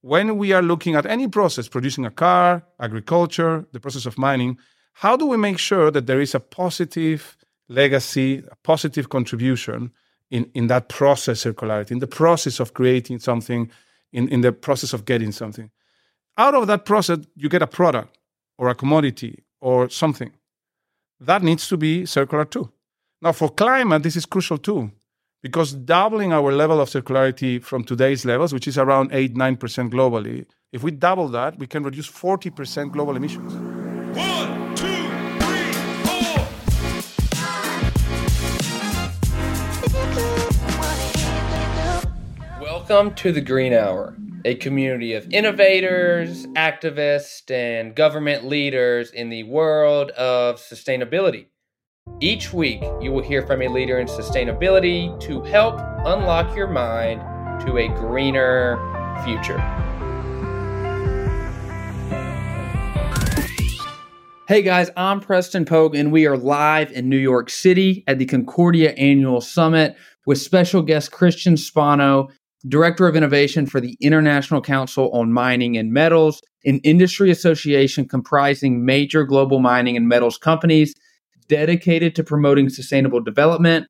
when we are looking at any process, producing a car, agriculture, the process of mining, how do we make sure that there is a positive legacy, a positive contribution in, in that process circularity, in the process of creating something, in, in the process of getting something? Out of that process, you get a product or a commodity or something. That needs to be circular too. Now, for climate, this is crucial too because doubling our level of circularity from today's levels, which is around 8 9% globally, if we double that, we can reduce 40% global emissions. One, two, three, four. Welcome to the Green Hour, a community of innovators, activists, and government leaders in the world of sustainability. Each week, you will hear from a leader in sustainability to help unlock your mind to a greener future. Hey guys, I'm Preston Pogue, and we are live in New York City at the Concordia Annual Summit with special guest Christian Spano, Director of Innovation for the International Council on Mining and Metals, an industry association comprising major global mining and metals companies dedicated to promoting sustainable development,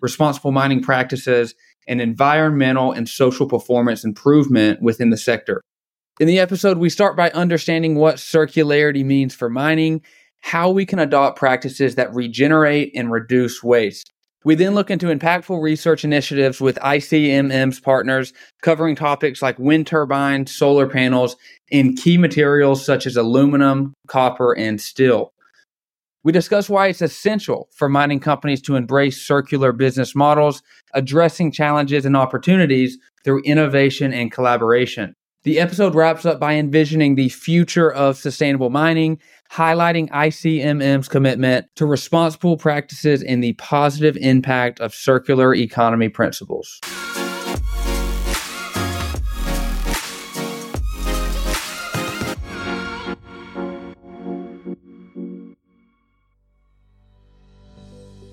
responsible mining practices, and environmental and social performance improvement within the sector. In the episode, we start by understanding what circularity means for mining, how we can adopt practices that regenerate and reduce waste. We then look into impactful research initiatives with ICMM's partners, covering topics like wind turbines, solar panels, and key materials such as aluminum, copper, and steel. We discuss why it's essential for mining companies to embrace circular business models, addressing challenges and opportunities through innovation and collaboration. The episode wraps up by envisioning the future of sustainable mining, highlighting ICMM's commitment to responsible practices and the positive impact of circular economy principles.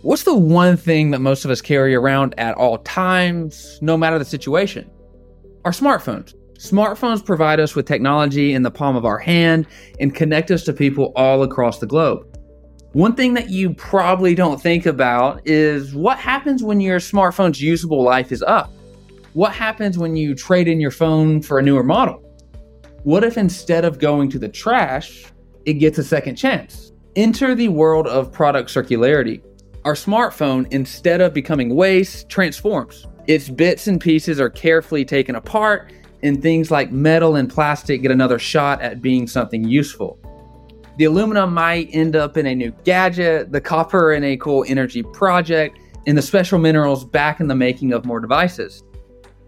What's the one thing that most of us carry around at all times, no matter the situation? Our smartphones. Smartphones provide us with technology in the palm of our hand and connect us to people all across the globe. One thing that you probably don't think about is what happens when your smartphone's usable life is up? What happens when you trade in your phone for a newer model? What if instead of going to the trash, it gets a second chance? Enter the world of product circularity our smartphone, instead of becoming waste, transforms. Its bits and pieces are carefully taken apart, and things like metal and plastic get another shot at being something useful. The aluminum might end up in a new gadget, the copper in a cool energy project, and the special minerals back in the making of more devices.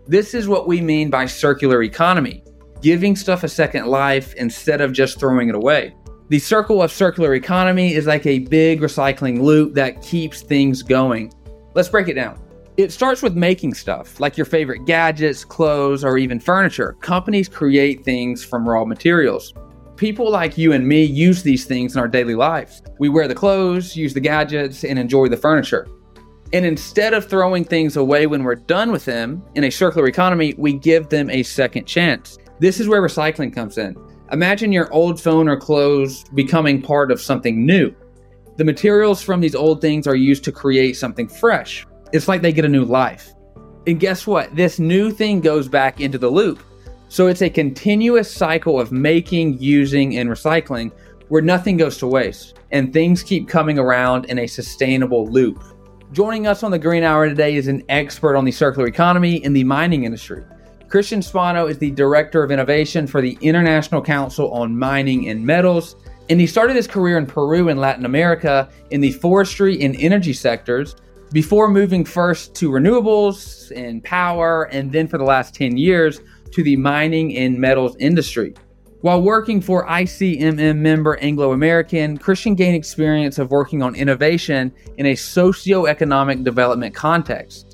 This is what we mean by circular economy giving stuff a second life instead of just throwing it away. The circle of circular economy is like a big recycling loop that keeps things going. Let's break it down. It starts with making stuff, like your favorite gadgets, clothes, or even furniture. Companies create things from raw materials. People like you and me use these things in our daily lives. We wear the clothes, use the gadgets, and enjoy the furniture. And instead of throwing things away when we're done with them, in a circular economy, we give them a second chance. This is where recycling comes in. Imagine your old phone or clothes becoming part of something new. The materials from these old things are used to create something fresh. It's like they get a new life. And guess what? This new thing goes back into the loop. So it's a continuous cycle of making, using, and recycling where nothing goes to waste and things keep coming around in a sustainable loop. Joining us on the Green Hour today is an expert on the circular economy in the mining industry. Christian Spano is the Director of Innovation for the International Council on Mining and Metals, and he started his career in Peru and Latin America in the forestry and energy sectors before moving first to renewables and power, and then for the last 10 years to the mining and metals industry. While working for ICMM member Anglo American, Christian gained experience of working on innovation in a socio-economic development context.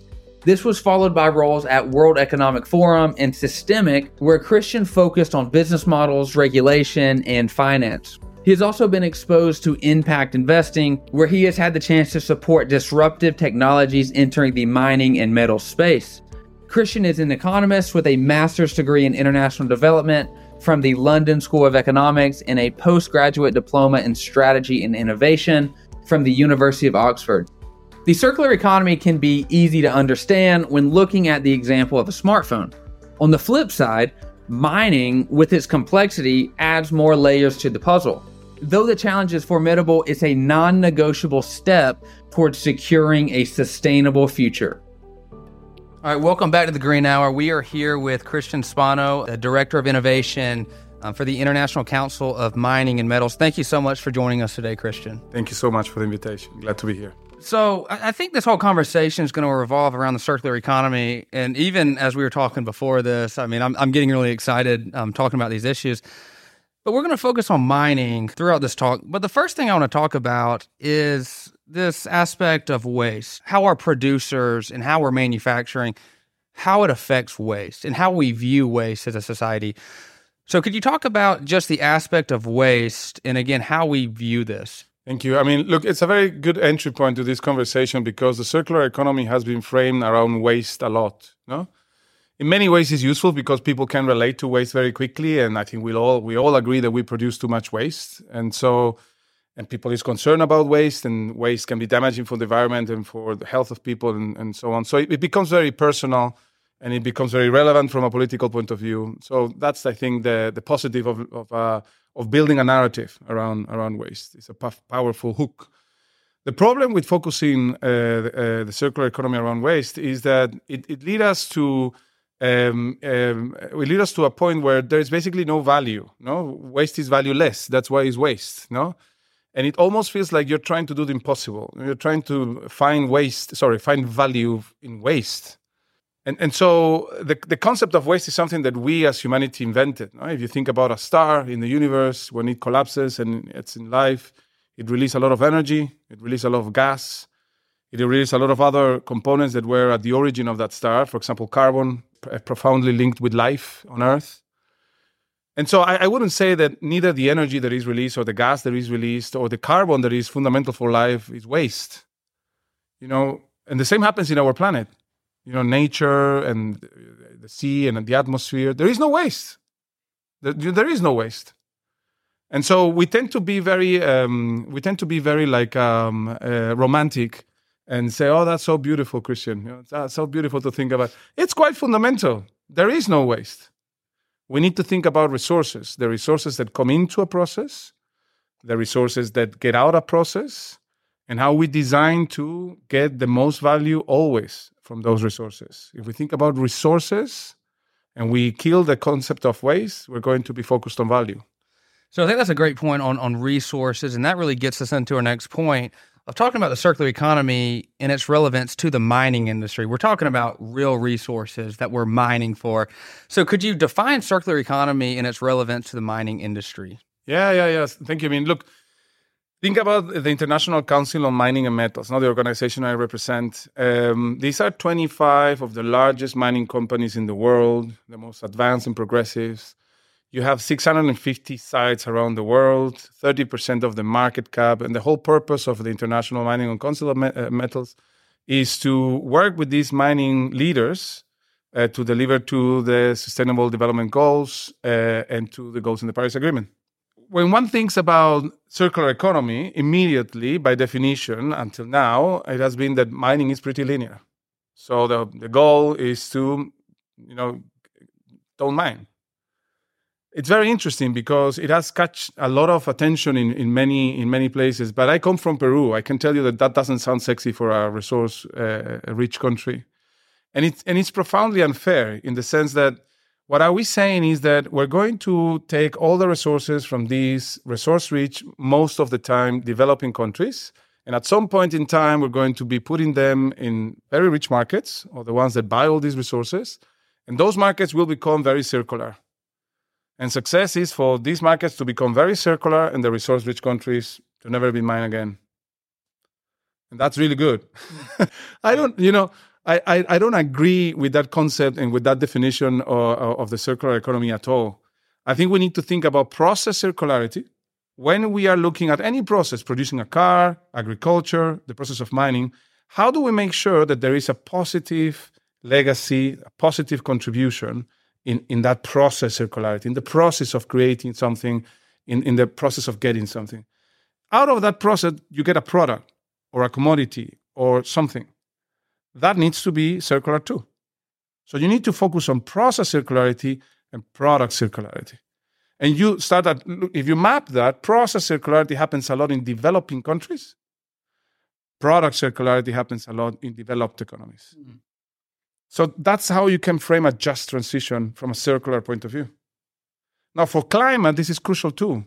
This was followed by roles at World Economic Forum and SYSTEMIQ, where Christian focused on business models, regulation, and finance. He has also been exposed to impact investing, where he has had the chance to support disruptive technologies entering the mining and metal space. Christian is an economist with a master's degree in international development from the London School of Economics and a postgraduate diploma in strategy and innovation from the University of Oxford. The circular economy can be easy to understand when looking at the example of a smartphone. On the flip side, mining, with its complexity, adds more layers to the puzzle. Though the challenge is formidable, it's a non negotiable step towards securing a sustainable future. All right, welcome back to the Green Hour. We are here with Christian Spano, the Director of Innovation um, for the International Council of Mining and Metals. Thank you so much for joining us today, Christian. Thank you so much for the invitation. Glad to be here. So, I think this whole conversation is going to revolve around the circular economy. And even as we were talking before this, I mean, I'm, I'm getting really excited um, talking about these issues. But we're going to focus on mining throughout this talk. But the first thing I want to talk about is this aspect of waste, how our producers and how we're manufacturing, how it affects waste and how we view waste as a society. So, could you talk about just the aspect of waste and again, how we view this? Thank you. I mean, look, it's a very good entry point to this conversation because the circular economy has been framed around waste a lot. No, in many ways, it's useful because people can relate to waste very quickly, and I think we all we all agree that we produce too much waste, and so and people is concerned about waste and waste can be damaging for the environment and for the health of people and, and so on so it, it, becomes very personal and it becomes very relevant from a political point of view so that's i think the the positive of of, uh, of building a narrative around around waste it's a powerful hook the problem with focusing uh, uh, the circular economy around waste is that it, it leads us to um, um, will lead us to a point where there is basically no value. No, waste is valueless. That's why it's waste. No, and it almost feels like you're trying to do the impossible. You're trying to find waste, sorry, find value in waste. And, and so the, the concept of waste is something that we as humanity invented. If you think about a star in the universe, when it collapses and it's in life, it releases a lot of energy, it releases a lot of gas, it releases a lot of other components that were at the origin of that star. For example, carbon, uh, profoundly linked with life on Earth. And so I, I, wouldn't say that neither the energy that is released or the gas that is released or the carbon that is fundamental for life is waste. You know, and the same happens in our planet. You know, nature and the sea and the atmosphere. There is no waste. There is no waste. And so we tend to be very, um, we tend to be very like um, uh, romantic and say, "Oh, that's so beautiful, Christian. You know, that's so beautiful to think about." It's quite fundamental. There is no waste we need to think about resources the resources that come into a process, the resources that get out a process, and how we design to get the most value always from those resources. If we think about resources and we kill the concept of waste, we're going to be focused on value. So I think that's a great point on, on resources, and that really gets us into our next point of talking about the circular economy and its relevance to the mining industry. We're talking about real resources that we're mining for. So, could you define circular economy and its relevance to the mining industry? Yeah, yeah, yeah. Thank you. I mean, look, think about the International Council on Mining and Metals, not the organization I represent. Um, these are 25 of the largest mining companies in the world, the most advanced and progressive. You have 650 sites around the world, 30% of the market cap, and the whole purpose of the International Mining and Council of uh, Metals is to work with these mining leaders uh, to deliver to the Sustainable Development Goals uh, and to the goals in the Paris Agreement. When one thinks about circular economy, immediately, by definition, until now, it has been that mining is pretty linear. So the, the goal is to, you know, don't mine it's very interesting because it has catch a lot of attention in, in many in many places. But I come from Peru. I can tell you that that doesn't sound sexy for a resource uh, rich country, and it's and it's profoundly unfair in the sense that what are we saying is that we're going to take all the resources from these resource rich, most of the time developing countries, and at some point in time we're going to be putting them in very rich markets or the ones that buy all these resources, and those markets will become very circular and success is for these markets to become very circular and the resource rich countries to never be mine again. And that's really good. I don't, you know, I, I, I, don't agree with that concept and with that definition of, of the circular economy at all. I think we need to think about process circularity. When we are looking at any process, producing a car, agriculture, the process of mining, how do we make sure that there is a positive legacy, a positive contribution in, in that process circularity, in the process of creating something, in, in the process of getting something. Out of that process, you get a product or a commodity or something. That needs to be circular too. So you need to focus on process circularity and product circularity. And you start at, if you map that, process circularity happens a lot in developing countries. Product circularity happens a lot in developed economies. Mm. So that's how you can frame a just transition from a circular point of view. Now, for climate, this is crucial too,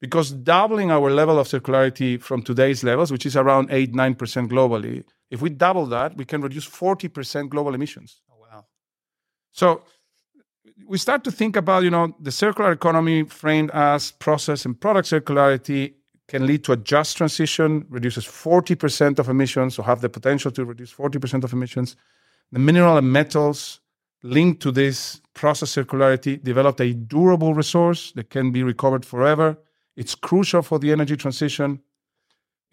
because doubling our level of circularity from today's levels, which is around 8 9% globally, if we double that, we can reduce 40% global emissions. Oh, wow. So we start to think about, you know, the circular economy framed as process and product circularity can lead to a just transition, reduces 40% of emissions, or have the potential to reduce 40% of emissions. The mineral and metals linked to this process circularity developed a durable resource that can be recovered forever. It's crucial for the energy transition.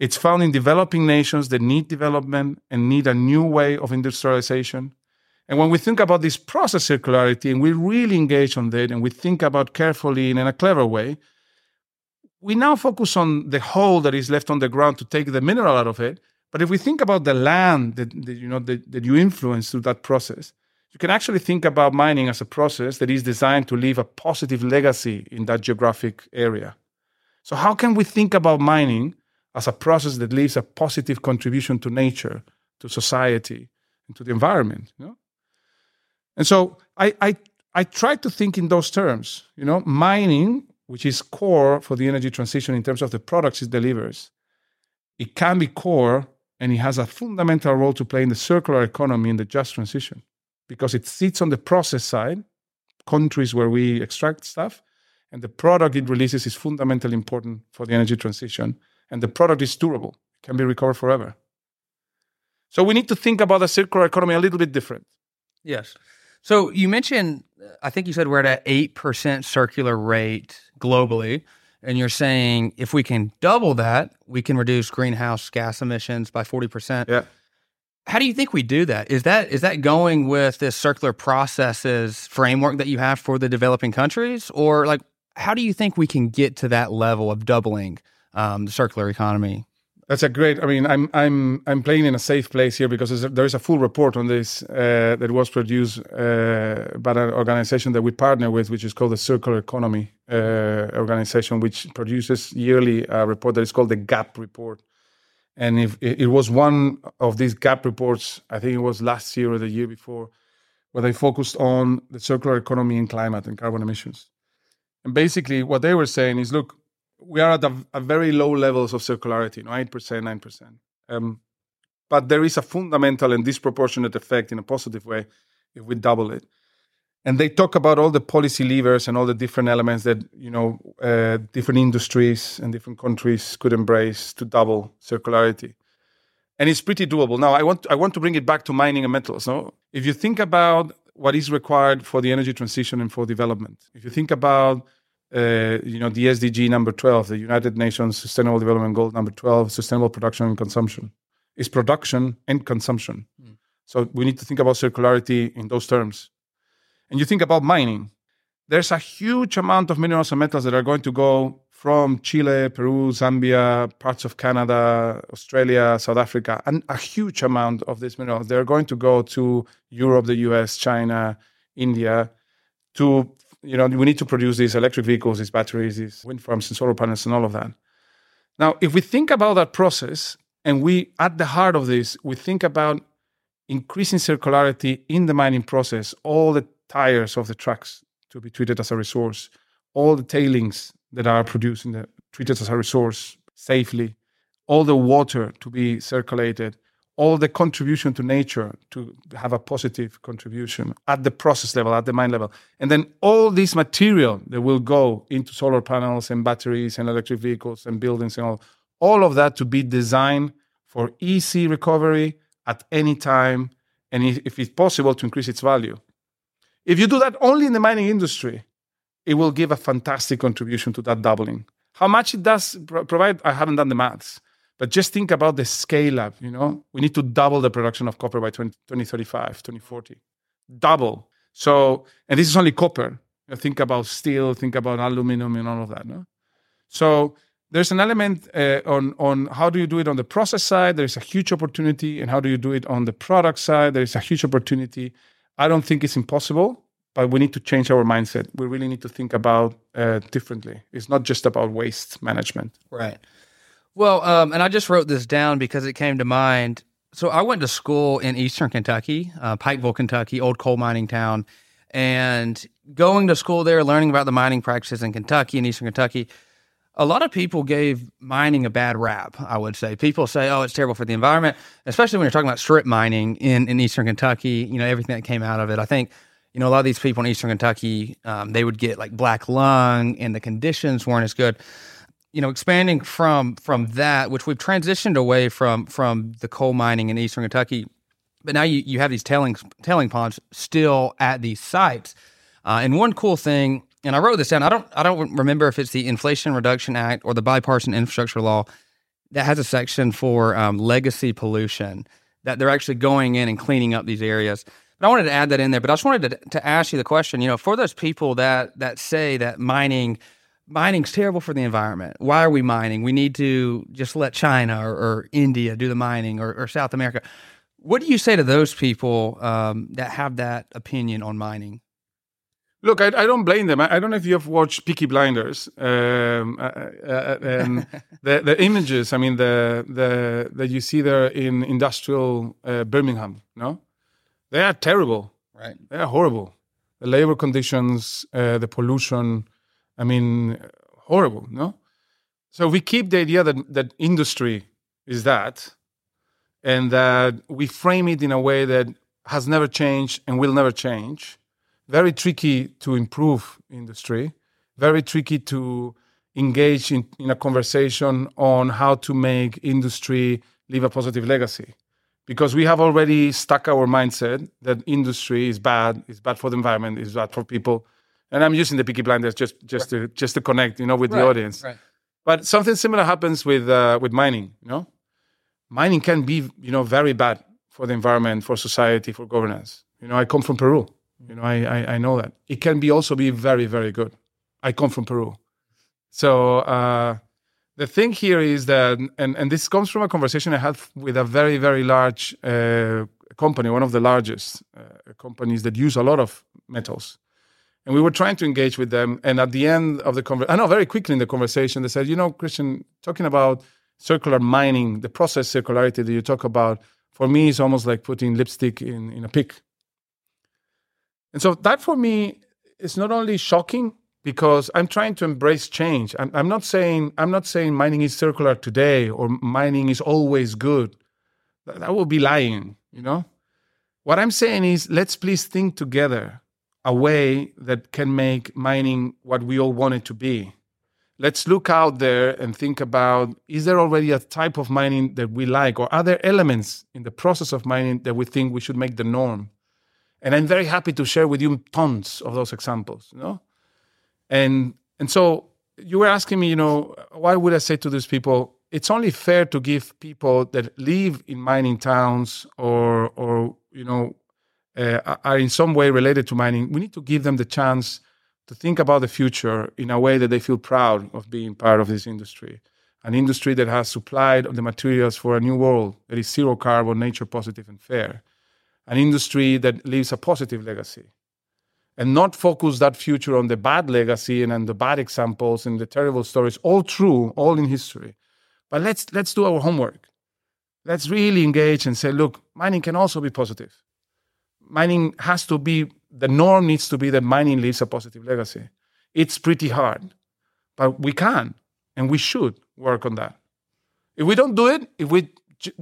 It's found in developing nations that need development and need a new way of industrialization. And when we think about this process circularity and we really engage on that and we think about carefully and in a clever way, we now focus on the hole that is left on the ground to take the mineral out of it. But if we think about the land that, that you know that, that you influence through that process, you can actually think about mining as a process that is designed to leave a positive legacy in that geographic area. So how can we think about mining as a process that leaves a positive contribution to nature, to society, and to the environment? You know? And so I, I, I try to think in those terms. You know, mining, which is core for the energy transition in terms of the products it delivers, it can be core and it has a fundamental role to play in the circular economy in the just transition because it sits on the process side, countries where we extract stuff, and the product it releases is fundamentally important for the energy transition. And the product is durable, it can be recovered forever. So we need to think about the circular economy a little bit different. Yes. So you mentioned, uh, I think you said we're at an 8% circular rate globally. And you're saying if we can double that, we can reduce greenhouse gas emissions by 40%. Yeah. How do you think we do that? Is that is that going with this circular processes framework that you have for the developing countries, or like how do you think we can get to that level of doubling um, the circular economy? That's a great. I mean, I'm I'm I'm playing in a safe place here because there is a full report on this uh, that was produced uh, by an organization that we partner with, which is called the Circular Economy uh, Organization, which produces yearly a report that is called the GAP report. And if it was one of these GAP reports, I think it was last year or the year before, where they focused on the circular economy and climate and carbon emissions. And basically, what they were saying is, look, we are at a, a very low levels of circularity, no, 8%, 9%. Um, but there is a fundamental and disproportionate effect in a positive way if we double it. And they talk about all the policy levers and all the different elements that you know uh, different industries and different countries could embrace to double circularity. And it's pretty doable. Now, I want I want to bring it back to mining and metals. No, if you think about what is required for the energy transition and for development, if you think about uh, you know, the SDG number 12, the United Nations Sustainable Development Goal number 12, sustainable production and consumption, is production and consumption. Mm. So we need to think about circularity in those terms. And you think about mining, there's a huge amount of minerals and metals that are going to go from Chile, Peru, Zambia, parts of Canada, Australia, South Africa, and a huge amount of these minerals. They're going to go to Europe, the US, China, India to you know, we need to produce these electric vehicles, these batteries, these wind farms and solar panels and all of that. Now, if we think about that process and we, at the heart of this, we think about increasing circularity in the mining process, all the tires of the trucks to be treated as a resource, all the tailings that are produced in the treated as a resource safely, all the water to be circulated, all the contribution to nature to have a positive contribution at the process level, at the mine level. And then all this material that will go into solar panels and batteries and electric vehicles and buildings and all, all of that to be designed for easy recovery at any time and if it's possible to increase its value. If you do that only in the mining industry, it will give a fantastic contribution to that doubling. How much it does provide, I haven't done the maths but just think about the scale up, you know? We need to double the production of copper by 20, 2035, 2040. double. So, and this is only copper. You think about steel, think about aluminum, and all of that. No? So there's an element uh, on on how do you do it on the process side. There is a huge opportunity, and how do you do it on the product side? There is a huge opportunity. I don't think it's impossible, but we need to change our mindset. We really need to think about uh, differently. It's not just about waste management. Right. Well, um, and I just wrote this down because it came to mind. So I went to school in Eastern Kentucky, uh, Pikeville, Kentucky, old coal mining town, and going to school there, learning about the mining practices in Kentucky and Eastern Kentucky a lot of people gave mining a bad rap, I would say. People say, oh, it's terrible for the environment, especially when you're talking about strip mining in, in Eastern Kentucky, you know, everything that came out of it. I think, you know, a lot of these people in Eastern Kentucky, um, they would get like black lung and the conditions weren't as good. You know, expanding from from that, which we've transitioned away from from the coal mining in Eastern Kentucky, but now you, you have these tailing tailing ponds still at these sites. Uh, and one cool thing and I wrote this down. I don't I don't remember if it's the Inflation Reduction Act or the bipartisan infrastructure law that has a section for um, legacy pollution that they're actually going in and cleaning up these areas. But I wanted to add that in there. But I just wanted to, to ask you the question. You know, for those people that that say that mining mining's terrible for the environment. Why are we mining? We need to just let China or, or India do the mining or, or, South America. What do you say to those people um, that have that opinion on mining? Look, I, I, don't blame them. I, I, don't know if you have watched Peaky Blinders. Um, uh, uh, uh um, the, the images, I mean, the the that you see there in industrial uh, Birmingham, no, they are terrible. Right, they are horrible. The labor conditions, uh, the pollution. I mean, horrible. No, so we keep the idea that that industry is that, and that we frame it in a way that has never changed and will never change very tricky to improve industry, very tricky to engage in, in a conversation on how to make industry leave a positive legacy. Because we have already stuck our mindset that industry is bad, it's bad for the environment, it's bad for people. And I'm using the Peaky Blinders just just right. to just to connect, you know, with right. the audience. Right. But something similar happens with uh, with mining. You know, mining can be you know very bad for the environment, for society, for governance. You know, I come from Peru. You know, I, I, I know that it can be also be very very good. I come from Peru, so uh, the thing here is that, and and this comes from a conversation I had with a very very large uh, company, one of the largest uh, companies that use a lot of metals. And we were trying to engage with them. And at the end of the conversation, I know very quickly in the conversation, they said, you know, Christian, talking about circular mining, the process circularity that you talk about, for me is almost like putting lipstick in, in a pig. And so that for me is not only shocking because I'm trying to embrace change. I'm, I'm, not saying I'm not saying mining is circular today or mining is always good. That, that would be lying, you know. What I'm saying is let's please think together a way that can make mining what we all want it to be. Let's look out there and think about is there already a type of mining that we like, or are there elements in the process of mining that we think we should make the norm? And I'm very happy to share with you tons of those examples, you know? And and so you were asking me, you know, why would I say to these people, it's only fair to give people that live in mining towns or or you know uh, are in some way related to mining, we need to give them the chance to think about the future in a way that they feel proud of being part of this industry. An industry that has supplied the materials for a new world that is zero carbon, nature positive, and fair. An industry that leaves a positive legacy. And not focus that future on the bad legacy and on the bad examples and the terrible stories all true all in history. But let's let's do our homework. Let's really engage and say look mining can also be positive mining has to be the norm needs to be that mining leaves a positive legacy it's pretty hard but we can and we should work on that if we don't do it if we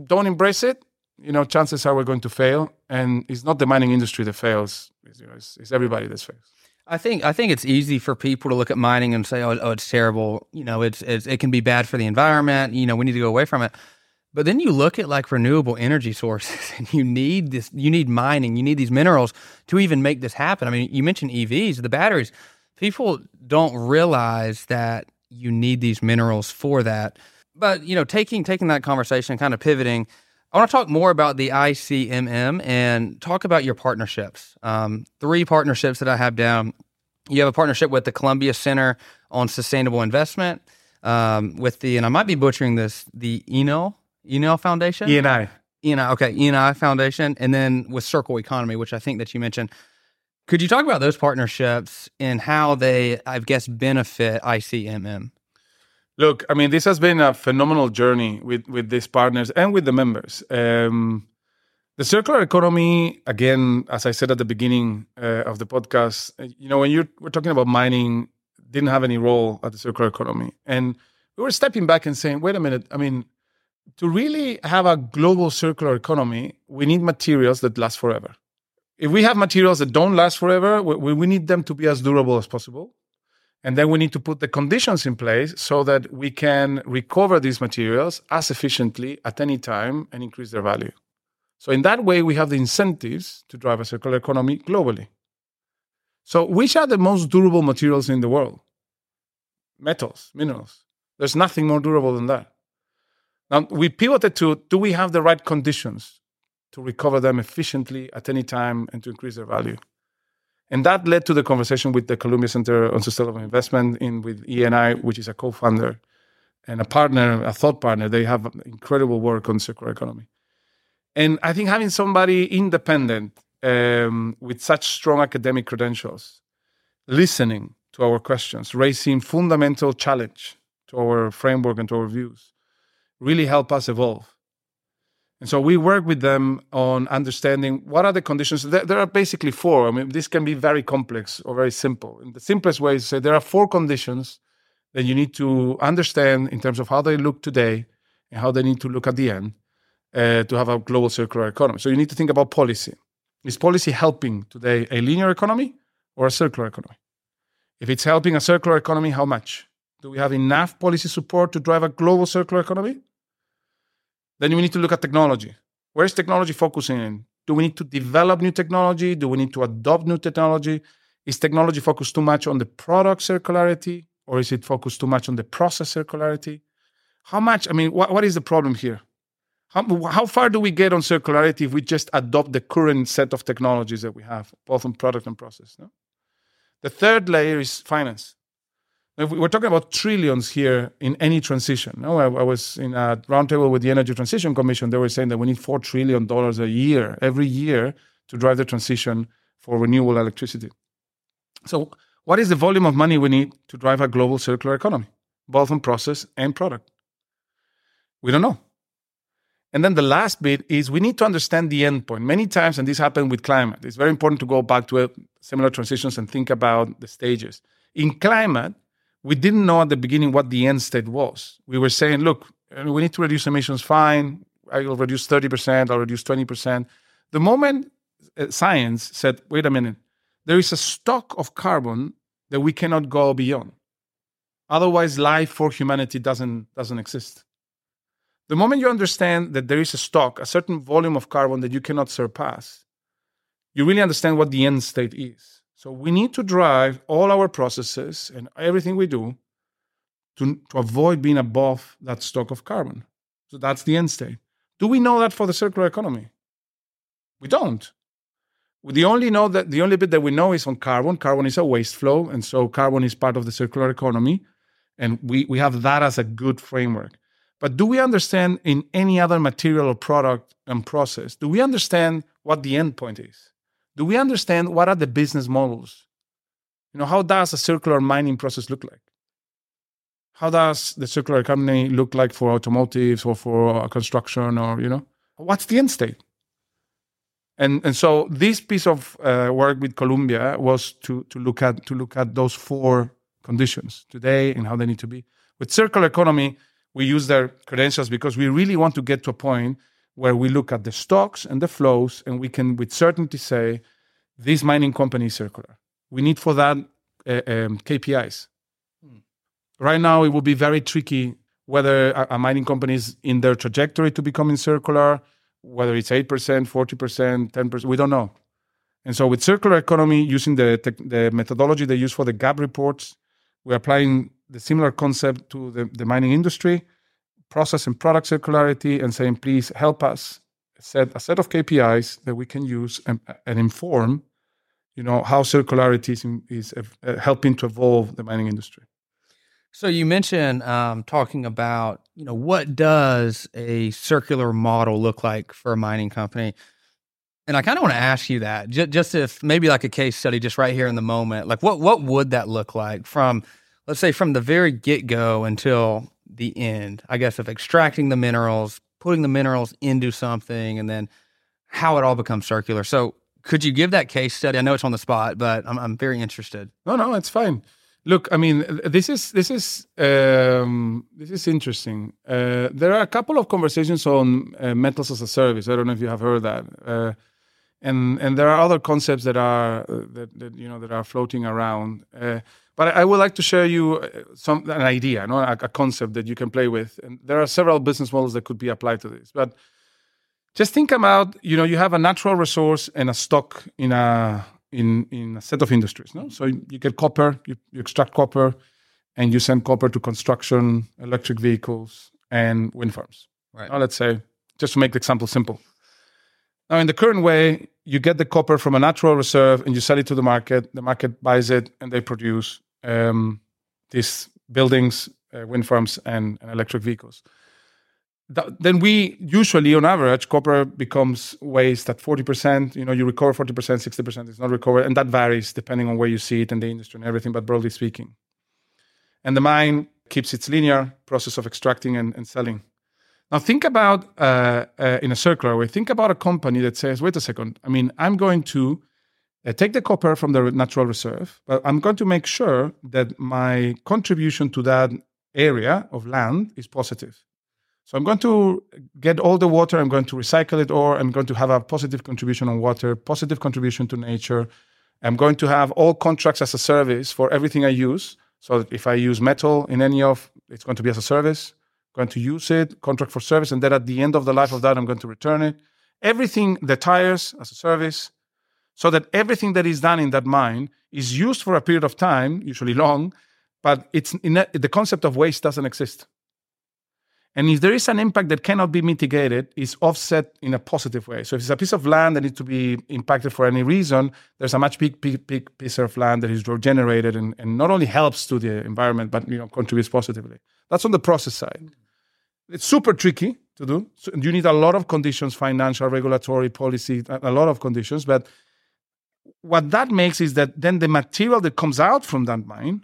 don't embrace it you know, chances are we're going to fail. And it's not the mining industry that fails; it's, you know, it's, it's everybody that fails. I think I think it's easy for people to look at mining and say, "Oh, oh it's terrible." You know, it's, it's it can be bad for the environment. You know, we need to go away from it. But then you look at like renewable energy sources, and you need this. You need mining. You need these minerals to even make this happen. I mean, you mentioned EVs, the batteries. People don't realize that you need these minerals for that. But you know, taking taking that conversation, kind of pivoting I want to talk more about the ICMM and talk about your partnerships. Um, three partnerships that I have down. You have a partnership with the Columbia Center on Sustainable Investment, um, with the, and I might be butchering this, the Enel, Enel Foundation? ENI. ENI, okay, ENI Foundation, and then with Circle Economy, which I think that you mentioned. Could you talk about those partnerships and how they, I guess, benefit ICMM? Look, I mean, this has been a phenomenal journey with with these partners and with the members. Um, the circular economy, again, as I said at the beginning uh, of the podcast, you know, when you we're talking about mining, didn't have any role at the circular economy, and we were stepping back and saying, wait a minute, I mean, to really have a global circular economy, we need materials that last forever. If we have materials that don't last forever, we, we need them to be as durable as possible. And then we need to put the conditions in place so that we can recover these materials as efficiently at any time and increase their value. So, in that way, we have the incentives to drive a circular economy globally. So, which are the most durable materials in the world? Metals, minerals. There's nothing more durable than that. Now, we pivoted to do we have the right conditions to recover them efficiently at any time and to increase their value? And that led to the conversation with the Columbia Center on Sustainable Investment in with ENI, which is a co-founder and a partner, a thought partner. They have incredible work on circular economy. And I think having somebody independent um, with such strong academic credentials, listening to our questions, raising fundamental challenge to our framework and to our views, really help us evolve. And so we work with them on understanding what are the conditions. There, are basically four. I mean, this can be very complex or very simple. And the simplest way is to say there are four conditions that you need to understand in terms of how they look today and how they need to look at the end uh, to have a global circular economy. So you need to think about policy. Is policy helping today a linear economy or a circular economy? If it's helping a circular economy, how much? Do we have enough policy support to drive a global circular economy? Then we need to look at technology. Where is technology focusing in? Do we need to develop new technology? Do we need to adopt new technology? Is technology focused too much on the product circularity or is it focused too much on the process circularity? How much? I mean, what, what is the problem here? How, how far do we get on circularity if we just adopt the current set of technologies that we have, both on product and process? No? The third layer is finance we're talking about trillions here in any transition. No, I, I, was in a roundtable with the Energy Transition Commission. They were saying that we need four trillion dollars a year, every year, to drive the transition for renewable electricity. So, what is the volume of money we need to drive a global circular economy, both on process and product? We don't know. And then the last bit is we need to understand the endpoint. Many times, and this happened with climate, it's very important to go back to similar transitions and think about the stages. In climate, we didn't know at the beginning what the end state was. We were saying, look, we need to reduce emissions, fine. I'll reduce 30%, I'll reduce 20%. The moment uh, science said, wait a minute, there is a stock of carbon that we cannot go beyond. Otherwise, life for humanity doesn't, doesn't exist. The moment you understand that there is a stock, a certain volume of carbon that you cannot surpass, you really understand what the end state is. So we need to drive all our processes and everything we do to, to avoid being above that stock of carbon. So that's the end state. Do we know that for the circular economy? We don't. The only know that the only bit that we know is on carbon. Carbon is a waste flow, and so carbon is part of the circular economy, and we, we have that as a good framework. But do we understand in any other material or product and process? Do we understand what the end point is? Do we understand what are the business models? You know, how does a circular mining process look like? How does the circular economy look like for automotives or for construction or, you know, what's the end state? And, and so this piece of uh, work with Columbia was to, to look at to look at those four conditions today and how they need to be. With circular economy, we use their credentials because we really want to get to a point where we look at the stocks and the flows, and we can with certainty say this mining company is circular. We need for that uh, um, KPIs. Hmm. Right now, it will be very tricky whether a, a, mining company is in their trajectory to becoming circular, whether it's 8%, 40%, 10%, we don't know. And so, with circular economy, using the, the methodology they use for the GAP reports, we're applying the similar concept to the, the mining industry process and product circularity and saying, please help us set, a set of KPIs that we can use and, and inform, you know, how circularity is, is uh, helping to evolve the mining industry. So you mentioned um, talking about, you know, what does a circular model look like for a mining company? And I kind of want to ask you that, just, just if maybe like a case study, just right here in the moment, like what what would that look like from, let's say, from the very get go until the end? I guess of extracting the minerals, putting the minerals into something, and then how it all becomes circular. So could you give that case study? I know it's on the spot, but I'm I'm very interested. No, no, it's fine. Look, I mean, this is this is um, this is interesting. Uh, there are a couple of conversations on uh, metals as a service. I don't know if you have heard that. Uh, and and there are other concepts that are uh, that, that you know that are floating around. But I would like to share you uh, some an idea, you know, a, a, concept that you can play with. And there are several business models that could be applied to this. But just think about, you know, you have a natural resource and a stock in a in in a set of industries. No, so you get copper, you, you extract copper, and you send copper to construction, electric vehicles, and wind farms. Right. Now, let's say, just to make the example simple. Now, in the current way, you get the copper from a natural reserve and you sell it to the market. The market buys it and they produce um, these buildings, uh, wind farms, and, and electric vehicles. Th- then we usually, on average, copper becomes waste at 40%. You know, you recover 40%, 60% is not recovered. And that varies depending on where you see it in the industry and everything, but broadly speaking. And the mine keeps its linear process of extracting and, and selling. Now, think about uh, uh, in a circular way, think about a company that says, wait a second, I mean, I'm going to uh, take the copper from the natural reserve, but I'm going to make sure that my contribution to that area of land is positive. So I'm going to get all the water, I'm going to recycle it, or I'm going to have a positive contribution on water, positive contribution to nature. I'm going to have all contracts as a service for everything I use. So if I use metal in any of, it's going to be as a service I'm going to use it, contract for service, and then at the end of the life of that, I'm going to return it. Everything, the tires as a service, so that everything that is done in that mine is used for a period of time, usually long, but it's a, the concept of waste doesn't exist. And if there is an impact that cannot be mitigated, it's offset in a positive way. So if it's a piece of land that needs to be impacted for any reason, there's a much big, big, big piece of land that is regenerated and, and not only helps to the environment, but you know contributes positively. That's on the process side. It's super tricky to do. So you need a lot of conditions, financial, regulatory, policy, a lot of conditions. But what that makes is that then the material that comes out from that mine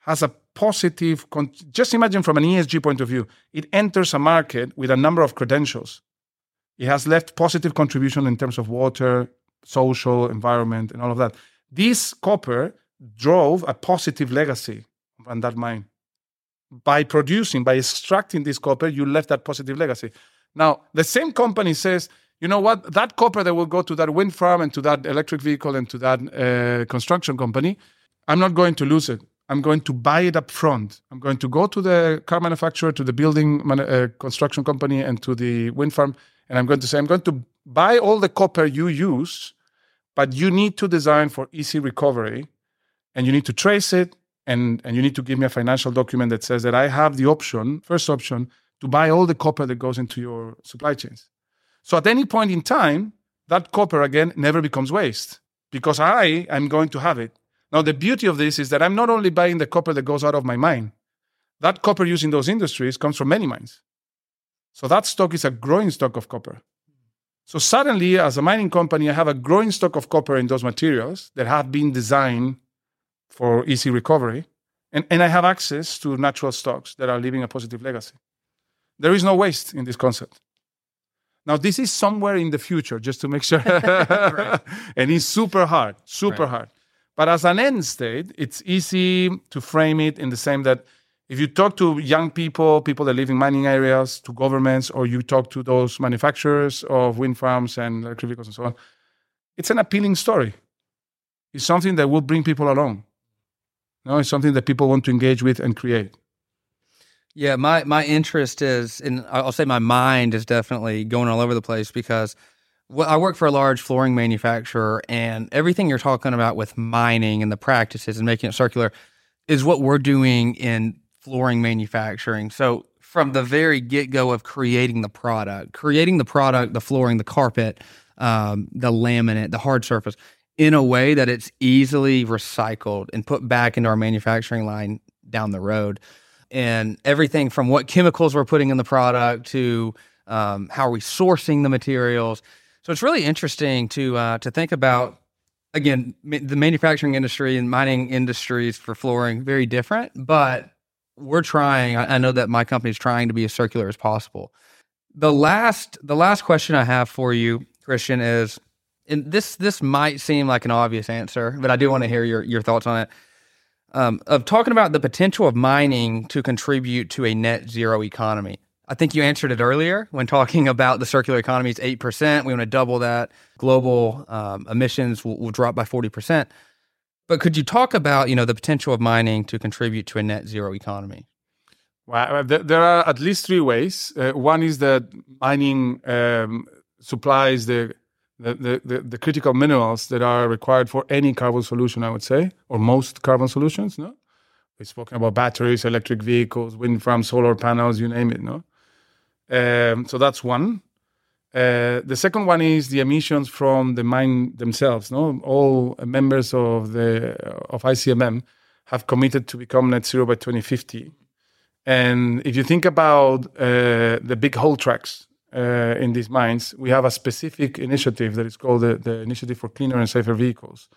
has a positive, con- just imagine from an ESG point of view, it enters a market with a number of credentials. It has left positive contribution in terms of water, social, environment, and all of that. This copper drove a positive legacy on that mine by producing, by extracting this copper, you left that positive legacy. Now, the same company says, you know what, that copper that will go to that wind farm and to that electric vehicle and to that uh, construction company, I'm not going to lose it. I'm going to buy it up front. I'm going to go to the car manufacturer, to the building uh, construction company, and to the wind farm, and I'm going to say, I'm going to buy all the copper you use, but you need to design for easy recovery, and you need to trace it, and, and you need to give me a financial document that says that I have the option, first option, to buy all the copper that goes into your supply chains. So at any point in time, that copper again never becomes waste because I am going to have it. Now, the beauty of this is that I'm not only buying the copper that goes out of my mine, that copper used in those industries comes from many mines. So that stock is a growing stock of copper. So suddenly, as a mining company, I have a growing stock of copper in those materials that have been designed for easy recovery. And, and I have access to natural stocks that are leaving a positive legacy. There is no waste in this concept. Now, this is somewhere in the future, just to make sure. right. And it's super hard, super right. hard. But as an end state, it's easy to frame it in the same that if you talk to young people, people that live in mining areas, to governments, or you talk to those manufacturers of wind farms and electric vehicles and so on, it's an appealing story. It's something that will bring people along. No, it's something that people want to engage with and create. Yeah, my my interest is, and I'll say my mind is definitely going all over the place because well, I work for a large flooring manufacturer, and everything you're talking about with mining and the practices and making it circular is what we're doing in flooring manufacturing. So from the very get go of creating the product, creating the product, the flooring, the carpet, um, the laminate, the hard surface, in a way that it's easily recycled and put back into our manufacturing line down the road. And everything from what chemicals we're putting in the product to um, how are we sourcing the materials. So it's really interesting to uh, to think about. Again, ma- the manufacturing industry and mining industries for flooring very different, but we're trying. I, I know that my company is trying to be as circular as possible. The last the last question I have for you, Christian, is and this this might seem like an obvious answer, but I do want to hear your your thoughts on it. Um, of talking about the potential of mining to contribute to a net zero economy. I think you answered it earlier when talking about the circular economy is 8%. We want to double that. Global um, emissions will, will drop by 40%. But could you talk about, you know, the potential of mining to contribute to a net zero economy? Well, there are at least three ways. Uh, one is that mining um, supplies the the, the, the, critical minerals that are required for any carbon solution, I would say, or most carbon solutions. No, we've spoken about batteries, electric vehicles, wind farms, solar panels, you name it. No, um, so that's one. Uh, the second one is the emissions from the mine themselves. No, all members of the of ICMM have committed to become net zero by 2050. And if you think about uh, the big haul trucks uh, in these mines, we have a specific initiative that is called the, the Initiative for Cleaner and Safer Vehicles.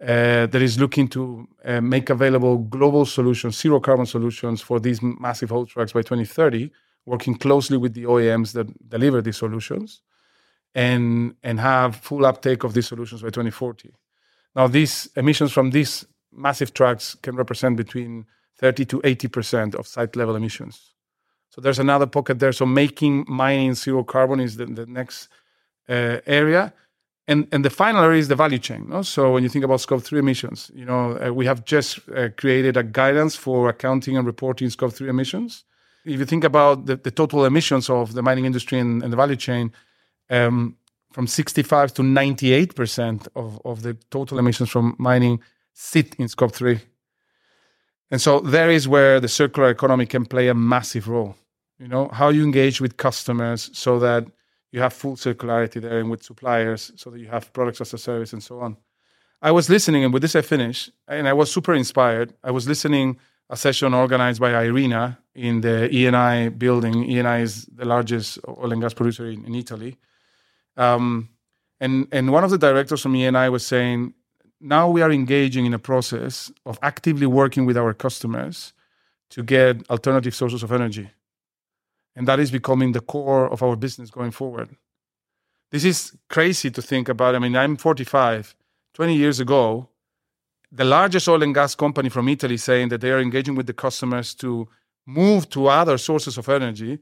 Uh, that is looking to uh, make available global solutions, zero carbon solutions for these massive haul trucks by 2030, working closely with the OEMs that deliver these solutions and, and have full uptake of these solutions by 2040. Now, these emissions from these massive trucks can represent between 30 to 80% of site level emissions. So there's another pocket there. So making mining zero carbon is the, the next uh, area. And, and the final area is the value chain. No? So when you think about scope three emissions, you know, uh, we have just uh, created a guidance for accounting and reporting scope three emissions if you think about the, the total emissions of the mining industry and, and the value chain, um, from 65 to 98% of, of the total emissions from mining sit in scope three. And so there is where the circular economy can play a massive role. You know, how you engage with customers so that you have full circularity there and with suppliers so that you have products as a service and so on. I was listening, and with this I finish, and I was super inspired. I was listening a session organized by IRENA in the Eni building. Eni is the largest oil and gas producer in, in Italy. Um, and, and one of the directors from Eni was saying, now we are engaging in a process of actively working with our customers to get alternative sources of energy. And that is becoming the core of our business going forward. This is crazy to think about. I mean, I'm 45. 20 years ago, the largest oil and gas company from Italy saying that they are engaging with the customers to move to other sources of energy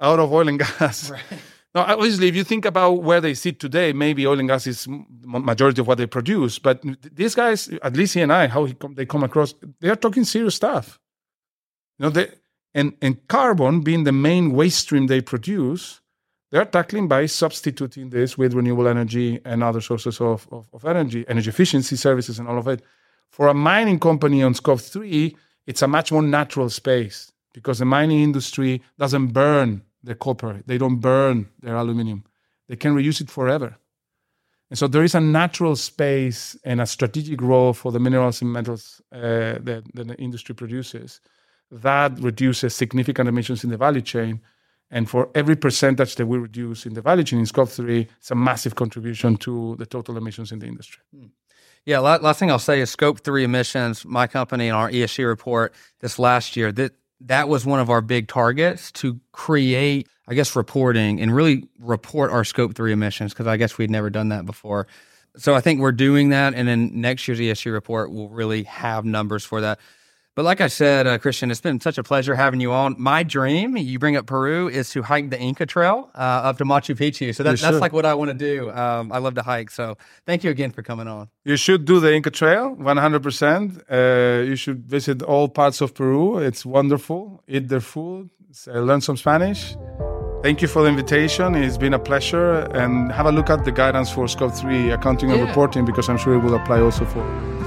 out of oil and gas. Right. Now, obviously, if you think about where they sit today, maybe oil and gas is majority of what they produce. But these guys, at least he and I, how come, they come across, they are talking serious stuff. You know, they, and and carbon being the main waste stream they produce, they are tackling by substituting this with renewable energy and other sources of, of, of energy, energy efficiency services, and all of it. For a mining company on scope three, it's a much more natural space because the mining industry doesn't burn the copper, they don't burn their aluminum, they can reuse it forever. And so there is a natural space and a strategic role for the minerals and metals uh, that, that the industry produces that reduces significant emissions in the value chain and for every percentage that we reduce in the value chain in scope three, it's a massive contribution to the total emissions in the industry. Hmm. Yeah, last thing I'll say is scope three emissions. My company in our ESG report this last year that that was one of our big targets to create, I guess, reporting and really report our scope three emissions because I guess we'd never done that before. So I think we're doing that, and then next year's ESG report will really have numbers for that. But like I said, uh, Christian, it's been such a pleasure having you on. My dream, you bring up Peru, is to hike the Inca Trail uh, up to Machu Picchu. So that, that's like what I want to do. Um, I love to hike. So thank you again for coming on. You should do the Inca Trail, 100%. Uh, you should visit all parts of Peru. It's wonderful. Eat their food, learn some Spanish. Thank you for the invitation. It's been a pleasure. And have a look at the guidance for Scope 3 accounting and reporting because I'm sure it will apply also for